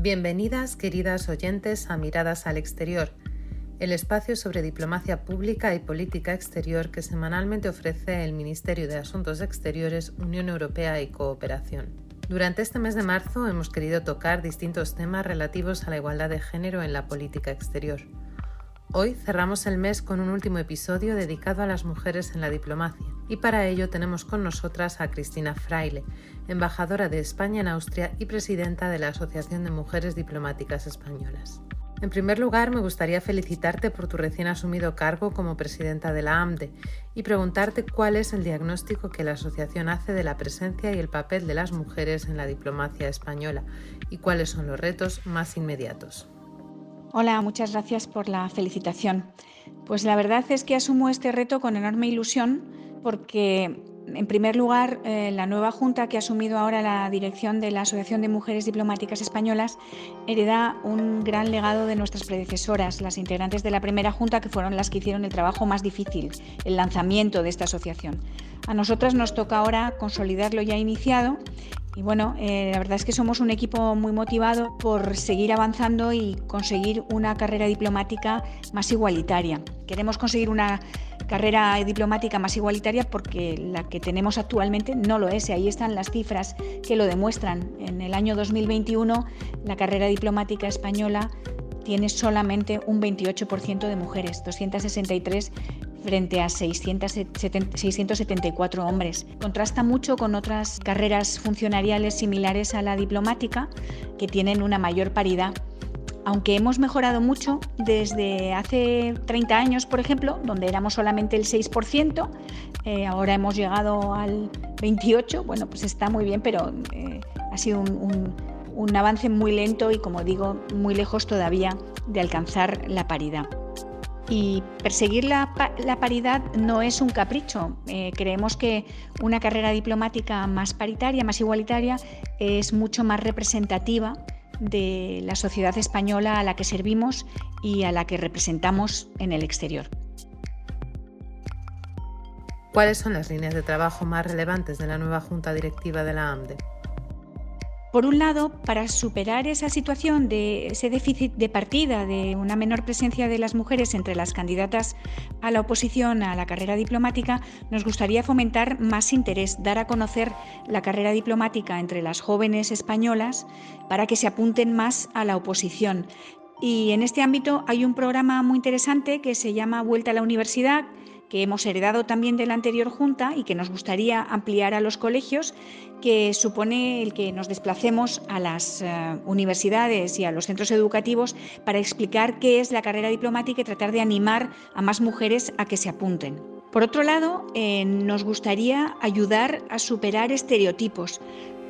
Bienvenidas, queridas oyentes, a Miradas al Exterior, el espacio sobre diplomacia pública y política exterior que semanalmente ofrece el Ministerio de Asuntos Exteriores, Unión Europea y Cooperación. Durante este mes de marzo hemos querido tocar distintos temas relativos a la igualdad de género en la política exterior. Hoy cerramos el mes con un último episodio dedicado a las mujeres en la diplomacia y para ello tenemos con nosotras a Cristina Fraile, embajadora de España en Austria y presidenta de la Asociación de Mujeres Diplomáticas Españolas. En primer lugar, me gustaría felicitarte por tu recién asumido cargo como presidenta de la AMDE y preguntarte cuál es el diagnóstico que la asociación hace de la presencia y el papel de las mujeres en la diplomacia española y cuáles son los retos más inmediatos. Hola, muchas gracias por la felicitación. Pues la verdad es que asumo este reto con enorme ilusión porque, en primer lugar, eh, la nueva Junta que ha asumido ahora la dirección de la Asociación de Mujeres Diplomáticas Españolas hereda un gran legado de nuestras predecesoras, las integrantes de la primera Junta que fueron las que hicieron el trabajo más difícil, el lanzamiento de esta asociación. A nosotras nos toca ahora consolidar lo ya iniciado y bueno, eh, la verdad es que somos un equipo muy motivado por seguir avanzando y conseguir una carrera diplomática más igualitaria. Queremos conseguir una carrera diplomática más igualitaria porque la que tenemos actualmente no lo es y ahí están las cifras que lo demuestran. En el año 2021 la carrera diplomática española tiene solamente un 28% de mujeres, 263 frente a 674 hombres. Contrasta mucho con otras carreras funcionariales similares a la diplomática que tienen una mayor paridad. Aunque hemos mejorado mucho desde hace 30 años, por ejemplo, donde éramos solamente el 6%, eh, ahora hemos llegado al 28%, bueno, pues está muy bien, pero eh, ha sido un avance muy lento y, como digo, muy lejos todavía de alcanzar la paridad. Y perseguir la, paridad no es un capricho. Eh, creemos que una carrera diplomática más paritaria, más igualitaria, es mucho más representativa de la sociedad española a la que servimos y a la que representamos en el exterior. ¿Cuáles son las líneas de trabajo más relevantes de la nueva Junta Directiva de la AMDE? Por un lado, para superar esa situación de ese déficit de partida de una menor presencia de las mujeres entre las candidatas a la oposición a la carrera diplomática, nos gustaría fomentar más interés, dar a conocer la carrera diplomática entre las jóvenes españolas para que se apunten más a la oposición. Y en este ámbito hay un programa muy interesante que se llama Vuelta a la Universidad, que hemos heredado también de la anterior Junta y que nos gustaría ampliar a los colegios, que supone el que nos desplacemos a las eh, universidades y a los centros educativos para explicar qué es la carrera diplomática y tratar de animar a más mujeres a que se apunten. Por otro lado, eh, nos gustaría ayudar a superar estereotipos,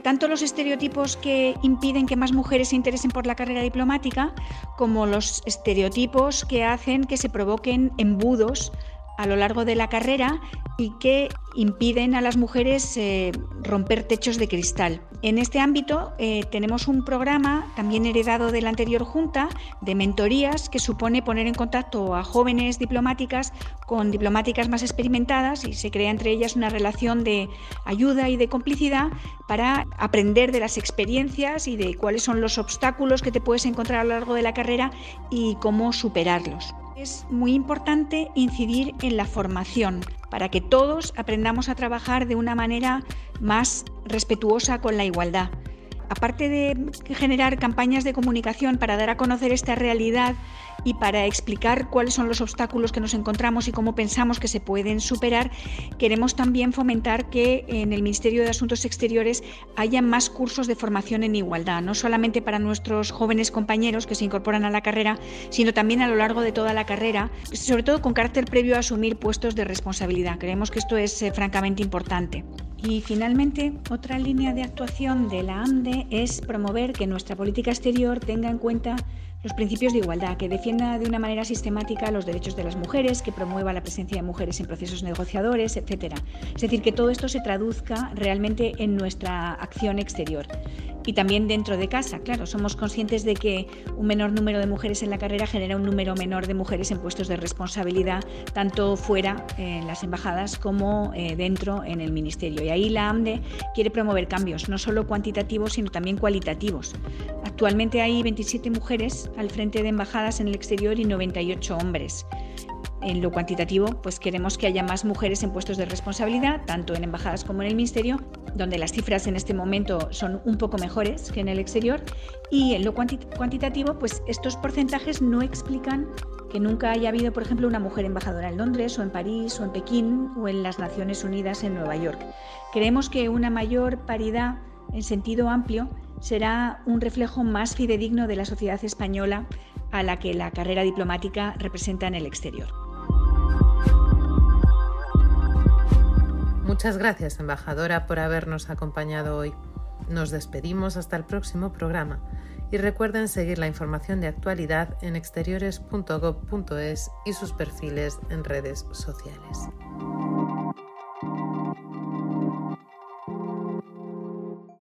tanto los estereotipos que impiden que más mujeres se interesen por la carrera diplomática, como los estereotipos que hacen que se provoquen embudos a lo largo de la carrera y que impiden a las mujeres eh, romper techos de cristal. En este ámbito eh, tenemos un programa también heredado de la anterior Junta de mentorías que supone poner en contacto a jóvenes diplomáticas con diplomáticas más experimentadas y se crea entre ellas una relación de ayuda y de complicidad para aprender de las experiencias y de cuáles son los obstáculos que te puedes encontrar a lo largo de la carrera y cómo superarlos. Es muy importante incidir en la formación para que todos aprendamos a trabajar de una manera más respetuosa con la igualdad. Aparte de generar campañas de comunicación para dar a conocer esta realidad y para explicar cuáles son los obstáculos que nos encontramos y cómo pensamos que se pueden superar, queremos también fomentar que en el Ministerio de Asuntos Exteriores haya más cursos de formación en igualdad, no solamente para nuestros jóvenes compañeros que se incorporan a la carrera, sino también a lo largo de toda la carrera, sobre todo con carácter previo a asumir puestos de responsabilidad. Creemos que esto es eh, francamente importante. Y finalmente, otra línea de actuación de la AMDE es promover que nuestra política exterior tenga en cuenta los principios de igualdad, que defienda de una manera sistemática los derechos de las mujeres, que promueva la presencia de mujeres en procesos negociadores, etc. Es decir, que todo esto se traduzca realmente en nuestra acción exterior y también dentro de casa. Claro, somos conscientes de que un menor número de mujeres en la carrera genera un número menor de mujeres en puestos de responsabilidad, tanto fuera en las embajadas como eh, dentro en el ministerio. Y ahí la AMDE quiere promover cambios, no solo cuantitativos, sino también cualitativos. Actualmente hay 27 mujeres al frente de embajadas en el exterior y 98 hombres. En lo cuantitativo, pues queremos que haya más mujeres en puestos de responsabilidad, tanto en embajadas como en el ministerio, donde las cifras en este momento son un poco mejores que en el exterior. Y en lo cuantitativo, pues estos porcentajes no explican que nunca haya habido, por ejemplo, una mujer embajadora en Londres o en París o en Pekín o en las Naciones Unidas en Nueva York. Creemos que una mayor paridad en sentido amplio será un reflejo más fidedigno de la sociedad española a la que la carrera diplomática representa en el exterior. Muchas gracias, embajadora, por habernos acompañado hoy. Nos despedimos hasta el próximo programa y recuerden seguir la información de actualidad en exteriores.gov.es y sus perfiles en redes sociales.